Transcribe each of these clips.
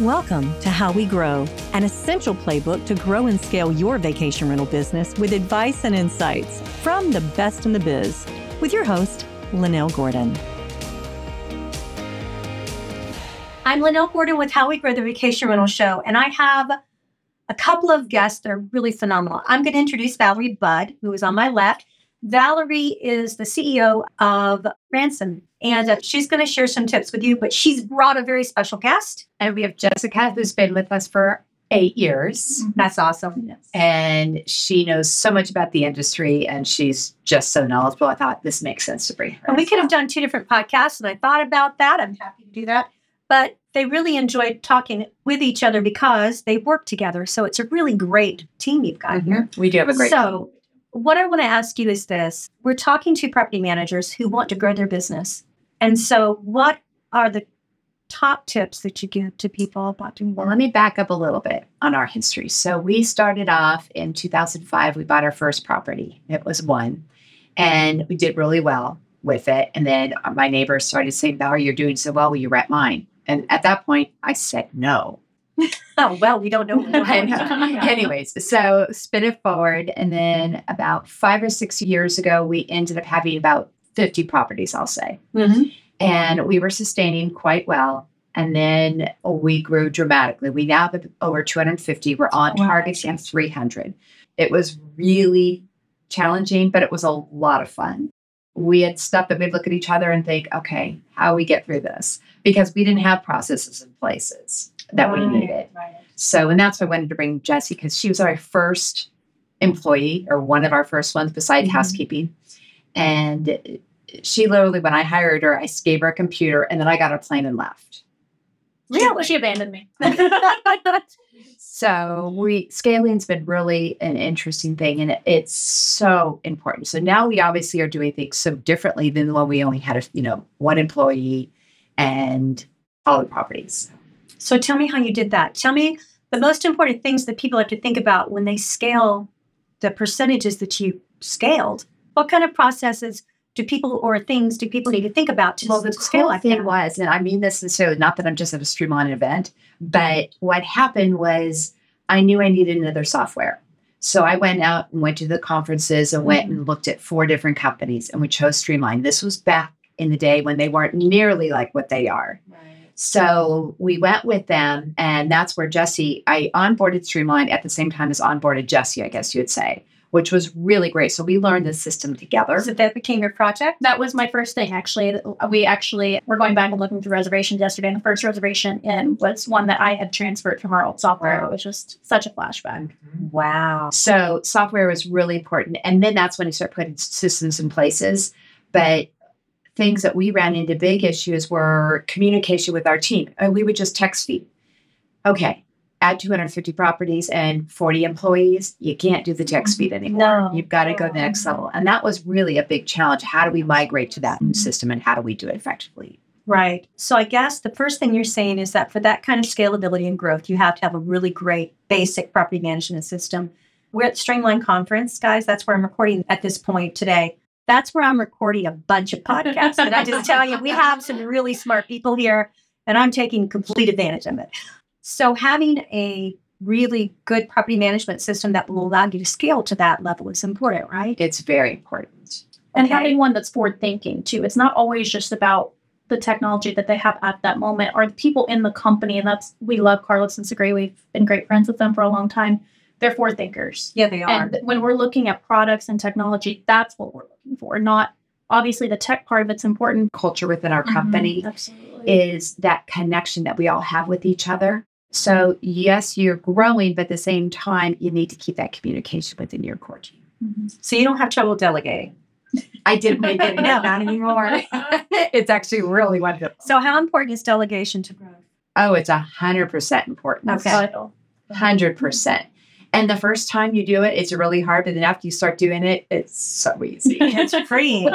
Welcome to How We Grow, an essential playbook to grow and scale your vacation rental business with advice and insights from the best in the biz. With your host, Lynell Gordon. I'm Lynell Gordon with How We Grow the Vacation Rental Show, and I have a couple of guests that are really phenomenal. I'm going to introduce Valerie Budd, who is on my left. Valerie is the CEO of Rent Branson, and uh, she's going to share some tips with you, but she's brought a very special guest. And we have Jessica, who's been with us for eight years. Mm-hmm. That's awesome. Yes. And she knows so much about the industry and she's just so knowledgeable. I thought this makes sense to bring her. And we could have done two different podcasts, and I thought about that. I'm happy to do that. But they really enjoyed talking with each other because they work together. So it's a really great team you've got mm-hmm. here. We do have a great so, team what I want to ask you is this we're talking to property managers who want to grow their business. And so, what are the top tips that you give to people about doing Well, let me back up a little bit on our history. So, we started off in 2005, we bought our first property, it was one, and we did really well with it. And then my neighbor started saying, Valerie, you're doing so well, will you rent mine? And at that point, I said no oh well, we don't know. Anyways, so spin it forward, and then about five or six years ago, we ended up having about fifty properties. I'll say, mm-hmm. and we were sustaining quite well. And then we grew dramatically. We now have over 250. We're on wow. target to have 300. It was really challenging, but it was a lot of fun. We had stuff that we'd look at each other and think, okay, how we get through this? Because we didn't have processes in places that right, we needed. Right. So, and that's why I wanted to bring Jessie because she was our first employee or one of our first ones besides mm-hmm. housekeeping. And she literally, when I hired her, I gave her a computer and then I got a plane and left. Really? She abandoned me. so we scaling's been really an interesting thing and it's so important. So now we obviously are doing things so differently than when we only had a, you know, one employee and all the properties. So tell me how you did that. Tell me the most important things that people have to think about when they scale the percentages that you scaled. What kind of processes do people or things do people need to think about to well, the scale cool thing was, and I mean this so not that I'm just at a streamline event, but what happened was I knew I needed another software. So I went out and went to the conferences and went and looked at four different companies and we chose Streamline. This was back in the day when they weren't nearly like what they are. Right. So we went with them, and that's where Jesse, I onboarded Streamline at the same time as onboarded Jesse, I guess you would say, which was really great. So we learned the system together. So that became your project? That was my first thing, actually. We actually were going back and looking through reservations yesterday, and the first reservation in was one that I had transferred from our old software. Wow. It was just such a flashback. Mm-hmm. Wow. So software was really important. And then that's when you start putting systems in places. But things that we ran into big issues were communication with our team. And we would just text feed. Okay, add 250 properties and 40 employees, you can't do the text feed mm-hmm. anymore. No. You've got to go to the next level. And that was really a big challenge. How do we migrate to that new system and how do we do it effectively? Right. So I guess the first thing you're saying is that for that kind of scalability and growth, you have to have a really great basic property management system. We're at Streamline Conference, guys. That's where I'm recording at this point today. That's where I'm recording a bunch of podcasts. and I just tell you, we have some really smart people here, and I'm taking complete advantage of it. So having a really good property management system that will allow you to scale to that level is important, right? It's very important. And okay. having one that's forward thinking too. It's not always just about the technology that they have at that moment or the people in the company. And that's we love Carlos and Segre. We've been great friends with them for a long time they're forward thinkers. Yeah, they are. And when we're looking at products and technology, that's what we're looking for. Not obviously the tech part of it's important. Culture within our mm-hmm, company mm-hmm, is that connection that we all have with each other. So yes, you're growing, but at the same time, you need to keep that communication within your core team. Mm-hmm. So you don't have trouble delegating. I didn't make it. no, not anymore. it's actually really wonderful. So how important is delegation to growth? Oh, it's a hundred percent important. Okay. Hundred percent. And the first time you do it, it's really hard. But then after you start doing it, it's so easy. it's free.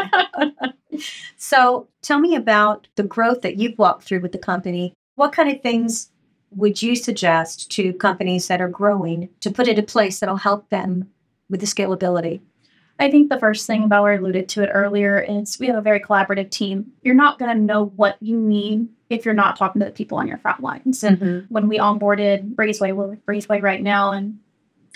so tell me about the growth that you've walked through with the company. What kind of things would you suggest to companies that are growing to put into place that'll help them with the scalability? I think the first thing Valerie alluded to it earlier is we have a very collaborative team. You're not going to know what you need if you're not talking to the people on your front lines. Mm-hmm. When we onboarded Breezeway, we're with Breezeway right now, and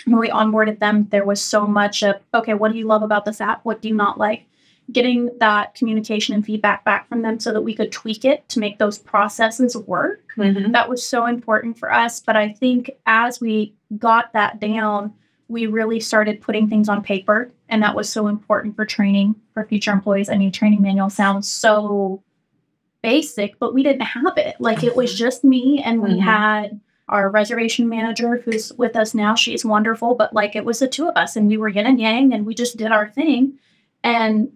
when we onboarded them, there was so much of, okay, what do you love about this app? What do you not like? Getting that communication and feedback back from them so that we could tweak it to make those processes work. Mm-hmm. That was so important for us. But I think as we got that down, we really started putting things on paper. And that was so important for training for future employees. I mean, training manual sounds so basic, but we didn't have it. Like it was just me, and we Mhm. had our reservation manager who's with us now. She's wonderful, but like it was the two of us, and we were yin and yang, and we just did our thing. And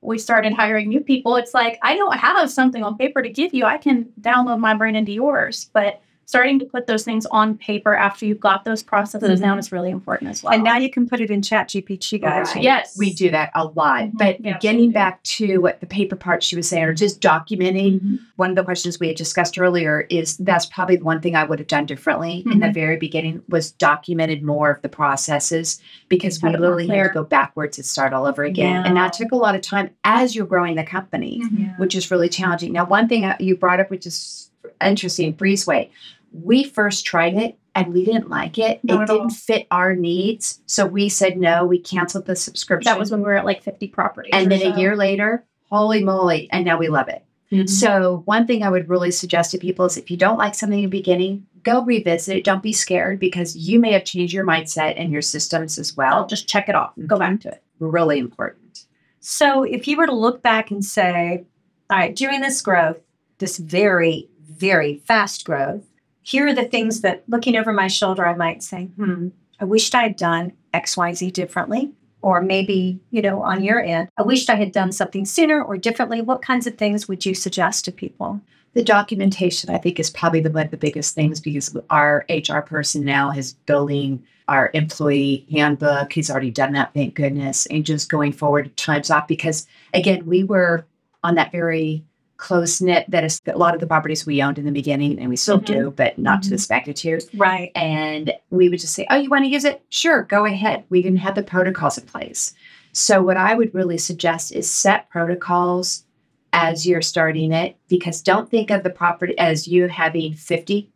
we started hiring new people. It's like, I don't have something on paper to give you. I can download my brain into yours. But starting to put those things on paper after you've got those processes Mhm. down is really important as well. And now you can put it in ChatGPT, guys. Right. Yes. We do that a lot. Mhm. But Yeah, getting absolutely. back to what the paper part she was saying, or just documenting, Mhm. one of the questions we had discussed earlier is that's probably the one thing I would have done differently in the very beginning was documented more of the processes because we Had it more literally had to go backwards and start all over again. Yeah. And that took a lot of time as you're growing the company, Mhm. which is really challenging. Now, one thing uh, you brought up, which is interesting, Breezeway. We first tried it and we didn't like it. Not it didn't fit our needs. So we said no, we canceled the subscription. That was when we were at like 50 properties. And then so. a year later, holy moly, and now we love it. Mhm. So, one thing I would really suggest to people is if you don't like something in the beginning, go revisit it. Don't be scared because you may have changed your mindset and your systems as I'll well. just check it off, go back to it. Really important. So if you were to look back and say, all right, during this growth, this very, very fast growth, here are the things that looking over my shoulder, I might say, hmm, I wished I had done XYZ differently. Or maybe, you know, on your end, I wished I had done something sooner or differently. What kinds of things would you suggest to people? The documentation, I think, is probably the, one of the biggest things because our HR person now is building our employee handbook. He's already done that, thank goodness. And just going forward, time's off because, again, we were on that very close knit that is a lot of the properties we owned in the beginning, and we still Mhm. do, but not to this magnitude. Right. And we would just say, Oh, you want to use it? Sure, go ahead. We didn't have the protocols in place. So, what I would really suggest is set protocols as you're starting it because don't think of the property as you having 50.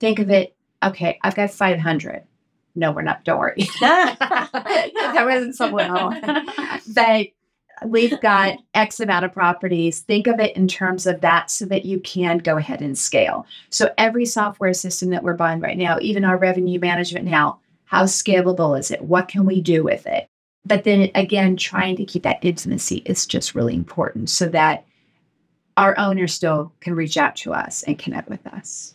Think of it, okay, I've got 500. No, we're not. Don't worry. that wasn't someone else. But we've got X amount of properties. Think of it in terms of that so that you can go ahead and scale. So every software system that we're buying right now, even our revenue management now, how scalable is it? What can we do with it? But then again, trying to keep that intimacy is just really important so that our owners still can reach out to us and connect with us.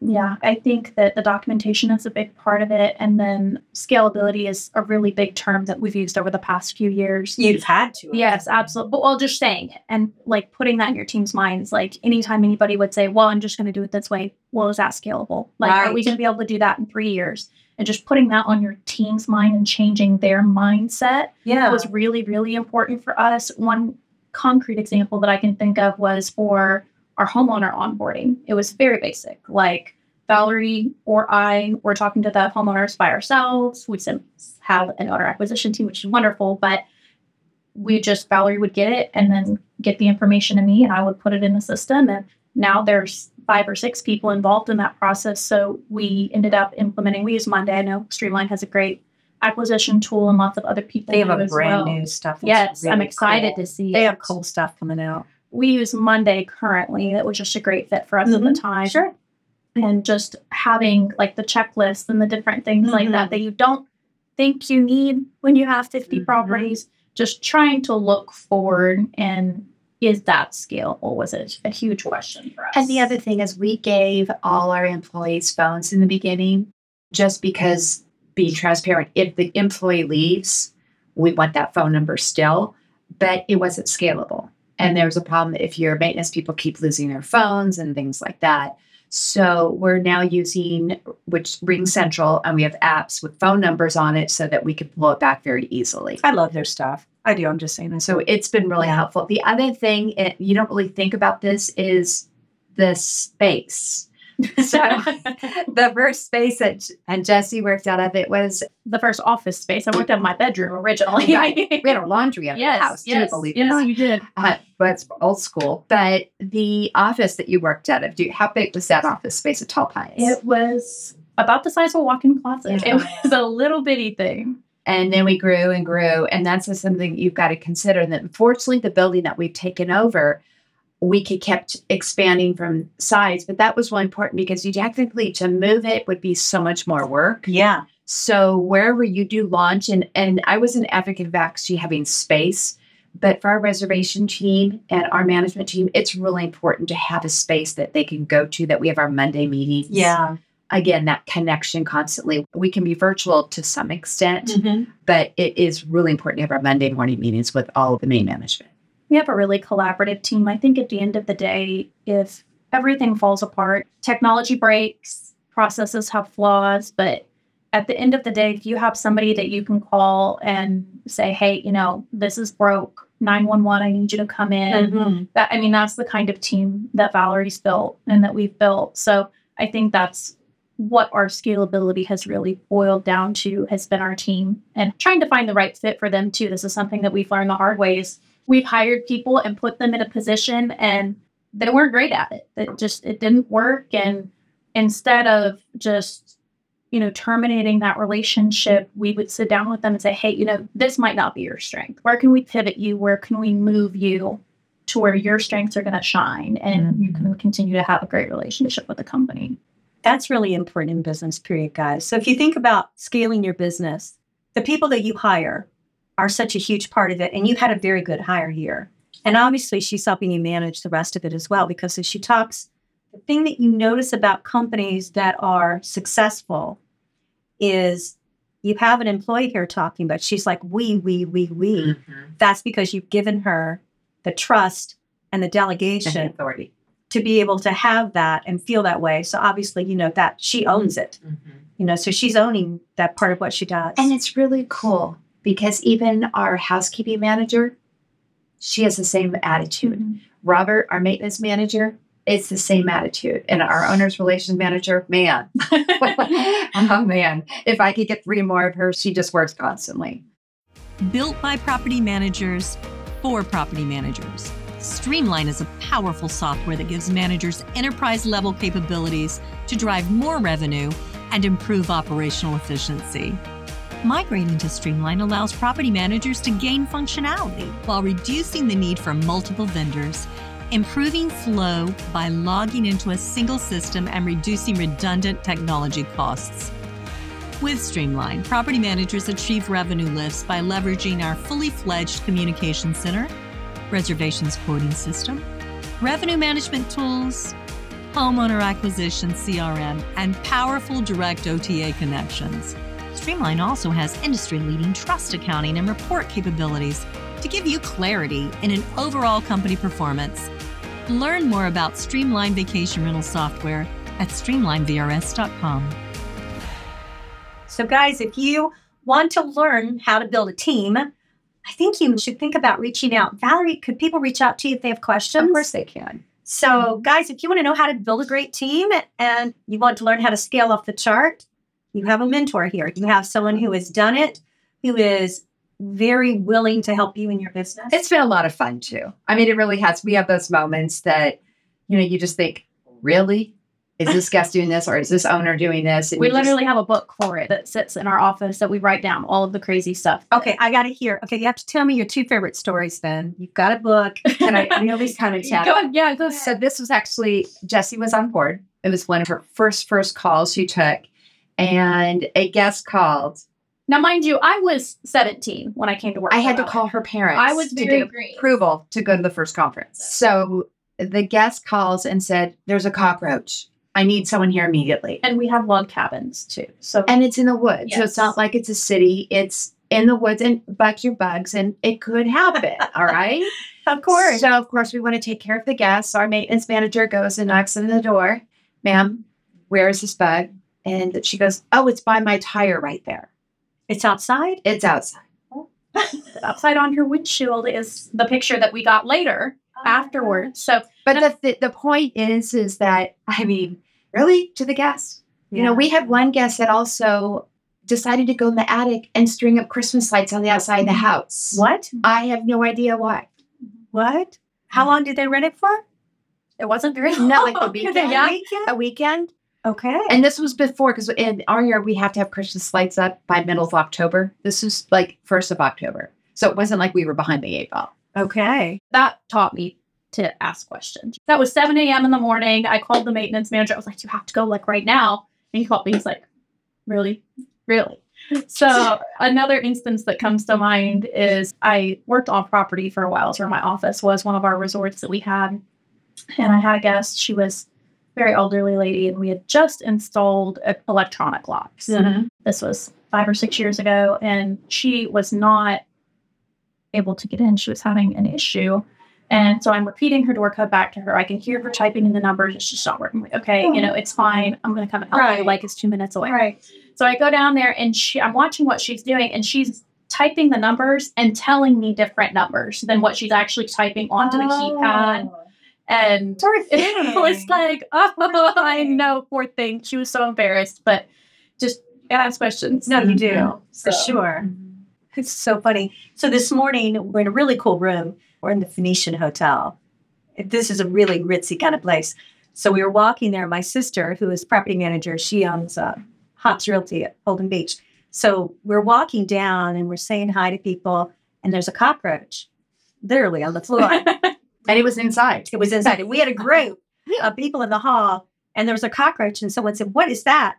Yeah, I think that the documentation is a big part of it. And then scalability is a really big term that we've used over the past few years. You've had to. Yes, absolutely. But well, just saying it and like putting that in your team's minds. Like anytime anybody would say, "Well, I'm just going to do it this way," well, is that scalable? Like, are we going to be able to do that in three years? And just putting that on your team's mind and changing their mindset Yeah. was really, really important for us. One concrete example that I can think of was for our homeowner onboarding. It was very basic. Like Valerie or I were talking to the homeowners by ourselves. We didn't have an owner acquisition team, which is wonderful, but we just Valerie would get it and then get the information to me and I would put it in the system. And now there's five or six people involved in that process. So we ended up implementing, we use Monday. I know Streamline has a great acquisition tool and lots of other people They have a brand well. new stuff. Yes, I'm excited cool. to see. They it. have cool stuff coming out. We use Monday currently. That was just a great fit for us at the time. Sure. And just having like the checklist and the different things like Mhm. that that you don't think you need when you have 50 Mhm. properties. Just trying to look forward and is that scalable was a, a huge question for us. And the other thing is, we gave all our employees phones in the beginning just because being transparent, if the employee leaves, we want that phone number still, but it wasn't scalable. And there's a problem if your maintenance people keep losing their phones and things like that. So we're now using which RingCentral, and we have apps with phone numbers on it so that we can pull it back very easily. I love their stuff. I do. I'm just saying this. So it's been really Yeah. helpful. The other thing, it, you don't really think about this, is the space. So the first space that and Jesse worked out of it was the first office space. I worked out of my bedroom originally. Right. we had a laundry in yes, the house too, yes, believe it yes, you did. Uh, but it's old school. But the office that you worked out of, do you, how big was that office space at Tall Pines? It was about the size of a walk-in closet. Yeah. It was a little bitty thing. and then we grew and grew, and that's just something you've got to consider. That unfortunately, the building that we've taken over, we could kept expanding from size, but that was really important because you technically to move it would be so much more work. Yeah. So wherever you do launch, and and I was an advocate of actually having space, but for our reservation team and our management team, it's really important to have a space that they can go to. That we have our Monday meetings. Yeah. Again, that connection constantly. We can be virtual to some extent, Mm-hmm. but it is really important to have our Monday morning meetings with all of the main management. We have a really collaborative team. I think at the end of the day, if everything falls apart, technology breaks, processes have flaws, but at the end of the day, if you have somebody that you can call and say, hey, you know, this is broke, 911, I need you to come in. Mm-hmm. That I mean, that's the kind of team that Valerie's built and that we've built. So I think that's what our scalability has really boiled down to has been our team and trying to find the right fit for them too. This is something that we've learned the hard way is we've hired people and put them in a position and they weren't great at it. It just it didn't work. And instead of just you know terminating that relationship, we would sit down with them and say, hey, you know, this might not be your strength. Where can we pivot you? Where can we move you to where your strengths are going to shine and you can mm-hmm. continue to have a great relationship with the company? That's really important in business, period, guys. So if you think about scaling your business, the people that you hire are such a huge part of it. And you had a very good hire here. And obviously, she's helping you manage the rest of it as well, because as she talks, the thing that you notice about companies that are successful is you have an employee here talking, but she's like, we, we, we, we. Mm-hmm. That's because you've given her the trust and the delegation authority. to be able to have that and feel that way. So obviously, you know, that she owns it, mm-hmm. you know, so she's owning that part of what she does. And it's really cool because even our housekeeping manager, she has the same attitude. Mm-hmm. Robert, our maintenance manager, it's the same attitude. And our owner's relations manager, man, oh man, if I could get three more of her, she just works constantly. Built by property managers for property managers. Streamline is a powerful software that gives managers enterprise level capabilities to drive more revenue and improve operational efficiency. Migrating to Streamline allows property managers to gain functionality while reducing the need for multiple vendors, improving flow by logging into a single system and reducing redundant technology costs. With Streamline, property managers achieve revenue lifts by leveraging our fully fledged communication center, reservations quoting system, revenue management tools, homeowner acquisition CRM, and powerful direct OTA connections. Streamline also has industry leading trust accounting and report capabilities to give you clarity in an overall company performance. Learn more about Streamline Vacation Rental Software at streamlinevrs.com. So, guys, if you want to learn how to build a team, I think you should think about reaching out. Valerie, could people reach out to you if they have questions? Of course they can. So, guys, if you want to know how to build a great team and you want to learn how to scale off the chart, you have a mentor here. You have someone who has done it, who is very willing to help you in your business. It's been a lot of fun too. I mean, it really has. We have those moments that, you know, you just think, really? Is this guest doing this or is this owner doing this? And We you just- literally have a book for it that sits in our office that we write down all of the crazy stuff. okay, I got to hear. Okay, you have to tell me your two favorite stories then. You've got a book. Can I, I always kind of chat. Go ahead. Yeah, go So this was actually Jessie was on board. It was one of her first first calls she took, and a guest called. Now, mind you, I was 17 when I came to work. I had to call her parents. I was to get green. approval to go to the first conference. So the guest calls and said, "There's a cockroach. I need someone here immediately." And we have log cabins too. So And it's in the woods, so it's not like it's a city. It's in the woods, and bugs are bugs, and it could happen. all right. of course. So of course we want to take care of the guests. Our maintenance manager goes and knocks on the door. Ma'am, where is this bug? And she goes, Oh, it's by my tire right there. It's outside. It's outside. outside on her windshield is the picture that we got later oh, afterwards. So But the, the the point is, is that I mean, really to the guests. You know, we had one guest that also decided to go in the attic and string up Christmas lights on the outside of the house. what? I have no idea why. What? How long did they rent it for? It wasn't very Not like a Oh, weekend. yeah. Weekend? A weekend. Okay. And this was before because in our year we have to have Christmas lights up by middle of October. This was like first of October. So it wasn't like we were behind the eight ball. okay. that taught me to ask questions. That was 7 a.m. in the morning. I called the maintenance manager. I was like, you have to go like right now. And he called me. He's like, really? Really? So another instance that comes to mind is I worked on property for a while. So my office was one of our resorts that we had. And I had a guest. She was very elderly lady and we had just installed electronic locks. Mm-hmm. This was five or six years ago. And she was not able to get in. She was having an issue. And so I'm repeating her door code back to her. I can hear her typing in the numbers. It's just not working. Like, okay, you know, oh. it's fine. I'm going to come and help Right. you. Like, it's two minutes away. Right. So I go down there and she, I'm watching what she's doing and she's typing the numbers and telling me different numbers than what she's actually typing onto the keypad. Oh. And Poor it was like, oh, I know, poor thing. She was so embarrassed, but just ask questions. No, you do for So- sure. It's so funny. So this morning we're in a really cool room. We're in the Phoenician Hotel. This is a really ritzy kind of place. So we were walking there. My sister, who is property manager, she owns uh, Hobbs Realty at Holden Beach. So we're walking down and we're saying hi to people, and there's a cockroach, literally on the floor. And it was inside. It was inside. And we had a group of people in the hall, and there was a cockroach, and someone said, What is that?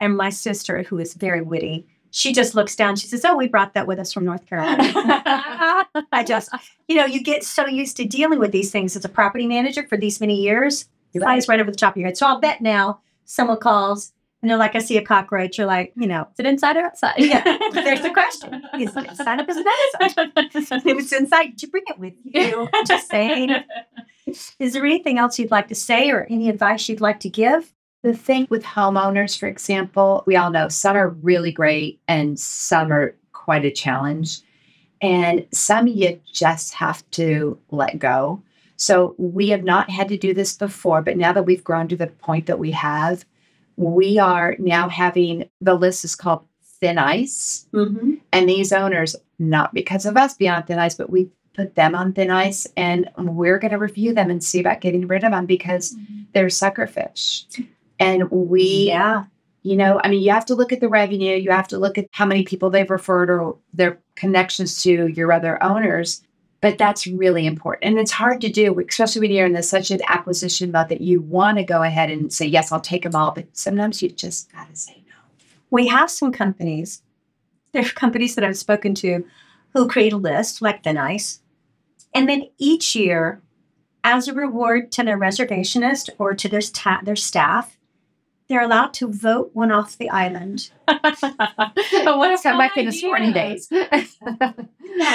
And my sister, who is very witty, she just looks down. She says, Oh, we brought that with us from North Carolina. I just, you know, you get so used to dealing with these things as a property manager for these many years. It flies right over the top of your head. So I'll bet now someone calls and they're like, I see a cockroach. You're like, you know, Is it inside or outside? Yeah, there's the question. Is it inside or is it outside? if it's inside, did you bring it with you? Just saying. Is there anything else you'd like to say or any advice you'd like to give? The thing with homeowners, for example, we all know some are really great and some are quite a challenge. And some you just have to let go. So we have not had to do this before, but now that we've grown to the point that we have, we are now having the list is called thin ice. Mm-hmm. And these owners, not because of us on thin ice, but we put them on thin ice and we're going to review them and see about getting rid of them because they're sucker fish. And we, Yeah. you know, I mean, you have to look at the revenue, you have to look at how many people they've referred or their connections to your other owners. But that's really important. And it's hard to do, especially when you're in such an acquisition mode that you want to go ahead and say, yes, I'll take them all. But sometimes you just got to say no. We have some companies, there are companies that I've spoken to who create a list like the nice. And then each year, as a reward to their reservationist or to their, sta- their staff, they're allowed to vote one off the island. but what if Come back in the sporting days. I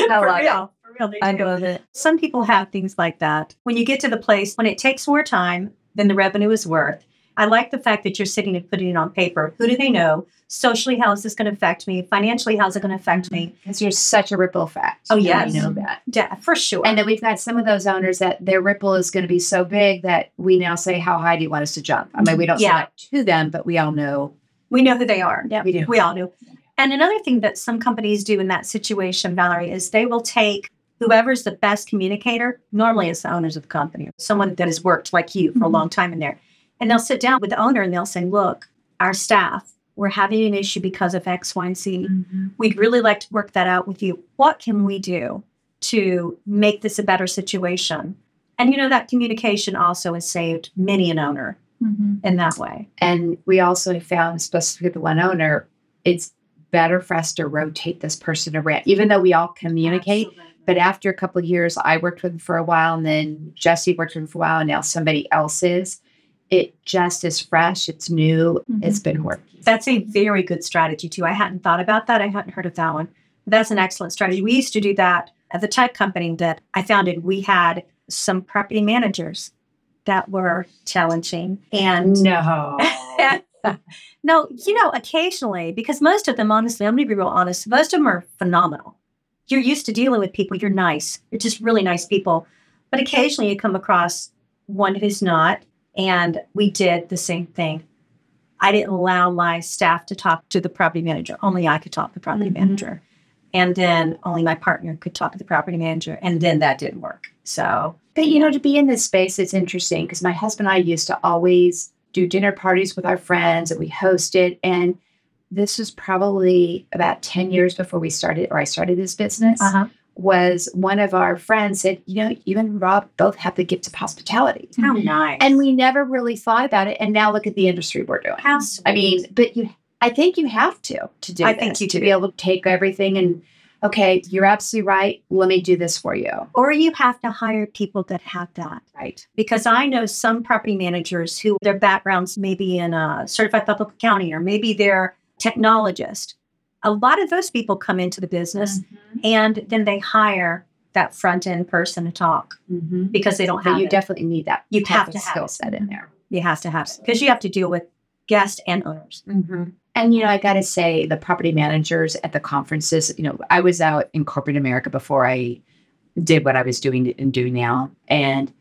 love it. Real, for they I do. love it. Some people have things like that. When you get to the place, when it takes more time than the revenue is worth, I like the fact that you're sitting and putting it on paper. Who do they know? Socially, how is this going to affect me? Financially, how's it going to affect me? Because you're such a ripple effect. Oh, and yes. We know that. Yeah, for sure. And then we've got some of those owners that their ripple is going to be so big that we now say, How high do you want us to jump? I mean, we don't say Yeah. that to them, but we all know we know who they are. Yeah. we do. We all do. And another thing that some companies do in that situation, Valerie, is they will take whoever's the best communicator, normally it's the owners of the company, or someone that has worked like you for a Mhm. long time in there. And they'll sit down with the owner and they'll say, Look, our staff, we're having an issue because of X, Y, and Z. We'd really like to work that out with you. What can we do to make this a better situation? And you know, that communication also has saved many an owner Mhm. in that way. And we also found, especially with the one owner, it's better for us to rotate this person around, even though we all communicate. But after a couple of years, I worked with him for a while, and then Jesse worked with him for a while, and now somebody else is. It just is fresh. It's new. Mm-hmm. It's been working. That's a very good strategy too. I hadn't thought about that. I hadn't heard of that one. That's an excellent strategy. We used to do that at the tech company that I founded. We had some property managers that were challenging. And No. no, you know, occasionally, because most of them, honestly, I'm going to be real honest, most of them are phenomenal. You're used to dealing with people, you're nice, you're just really nice people. But occasionally you come across one who's not. And we did the same thing. I didn't allow my staff to talk to the property manager. Only I could talk to the property Mhm. manager. And then only my partner could talk to the property manager. And then that didn't work. So But you know, to be in this space, it's interesting because my husband and I used to always do dinner parties with our friends and we hosted. And this was probably about 10 years before we started or I started this business. uh-huh. Was one of our friends said, you know, you and Rob both have the gift of hospitality. how nice. And we never really thought about it. And now look at the industry we're doing. how I mean, but you, I think you have to to do. I this, think you to do. be able to take everything and okay, you're absolutely right. Let me do this for you. or you have to hire people that have that. Right. because I know some property managers who their backgrounds may be in a certified public accounting or maybe they're technologist. A lot of those people come into the business and then they hire that front end person to talk Mm-hmm. because they don't But have you it. definitely need that. You have to have skill set in there. you have to have because you have to deal with guests and owners. And you know, I got to say, the property managers at the conferences. You know, I was out in corporate America before I did what I was doing and do now, and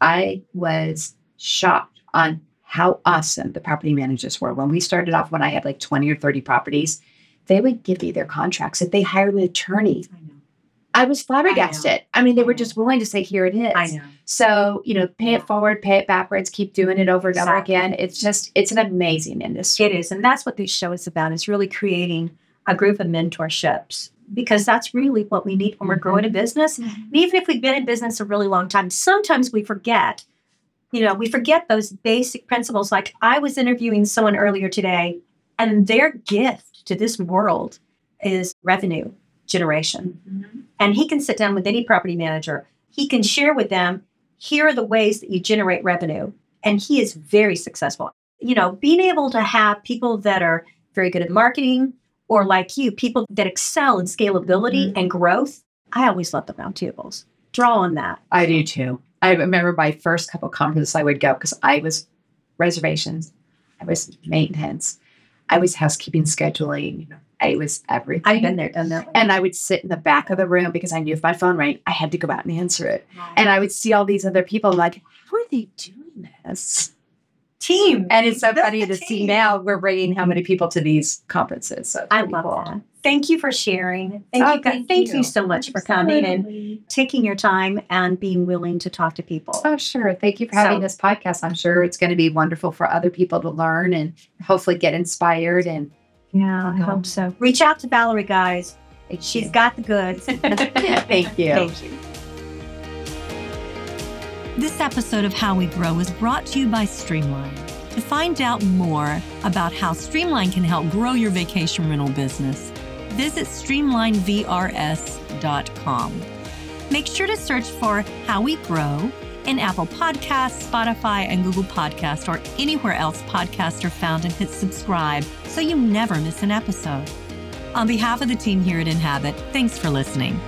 I was shocked on how awesome the property managers were. When we started off, when I had like twenty or thirty properties, they would give me their contracts. If they hired an attorney, I know. I was flabbergasted. I, mean, they I were know. just willing to say, "Here it is." I know. So you know, pay it forward, pay it backwards, keep doing it over and over again. It's just, it's an amazing industry. It is. And that's what this show is about is really creating a group of mentorships because that's really what we need when we're growing a mm-hmm. business. Mm-hmm. And even if we've been in business a really long time, sometimes we forget, you know, we forget those basic principles. Like I was interviewing someone earlier today, and their gift to this world is revenue generation. Mm-hmm. And he can sit down with any property manager, he can share with them, here are the ways that you generate revenue. And he is very successful. You know, being able to have people that are very good at marketing or like you, people that excel in scalability mm-hmm. and growth. I always love the roundtables. Draw on that. I do too. I remember my first couple conferences I would go because I was reservations, I was maintenance, I was housekeeping, scheduling, I was everything. I've been there, done that. And I would sit in the back of the room because I knew if my phone rang, I had to go out and answer it. And I would see all these other people I'm like, how are they doing this? Team. And it's so That's funny to see now we're bringing how many people to these conferences. So I love cool. that. Thank you for sharing. Thank Oh, you. thank thank you you. so much for coming and taking your time and being willing to talk to people. Oh, sure. Thank you for having So- this podcast. I'm sure it's going to be wonderful for other people to learn and hopefully get inspired. And Yeah, I hope so. Reach out to Valerie, guys. She's got the goods. Thank you. Thank you. This episode of How We Grow is brought to you by Streamline. To find out more about how Streamline can help grow your vacation rental business, visit streamlinevrs.com. Make sure to search for How We Grow in Apple Podcasts, Spotify, and Google Podcasts, or anywhere else podcasts are found and hit subscribe so you never miss an episode. On behalf of the team here at Inhabit, thanks for listening.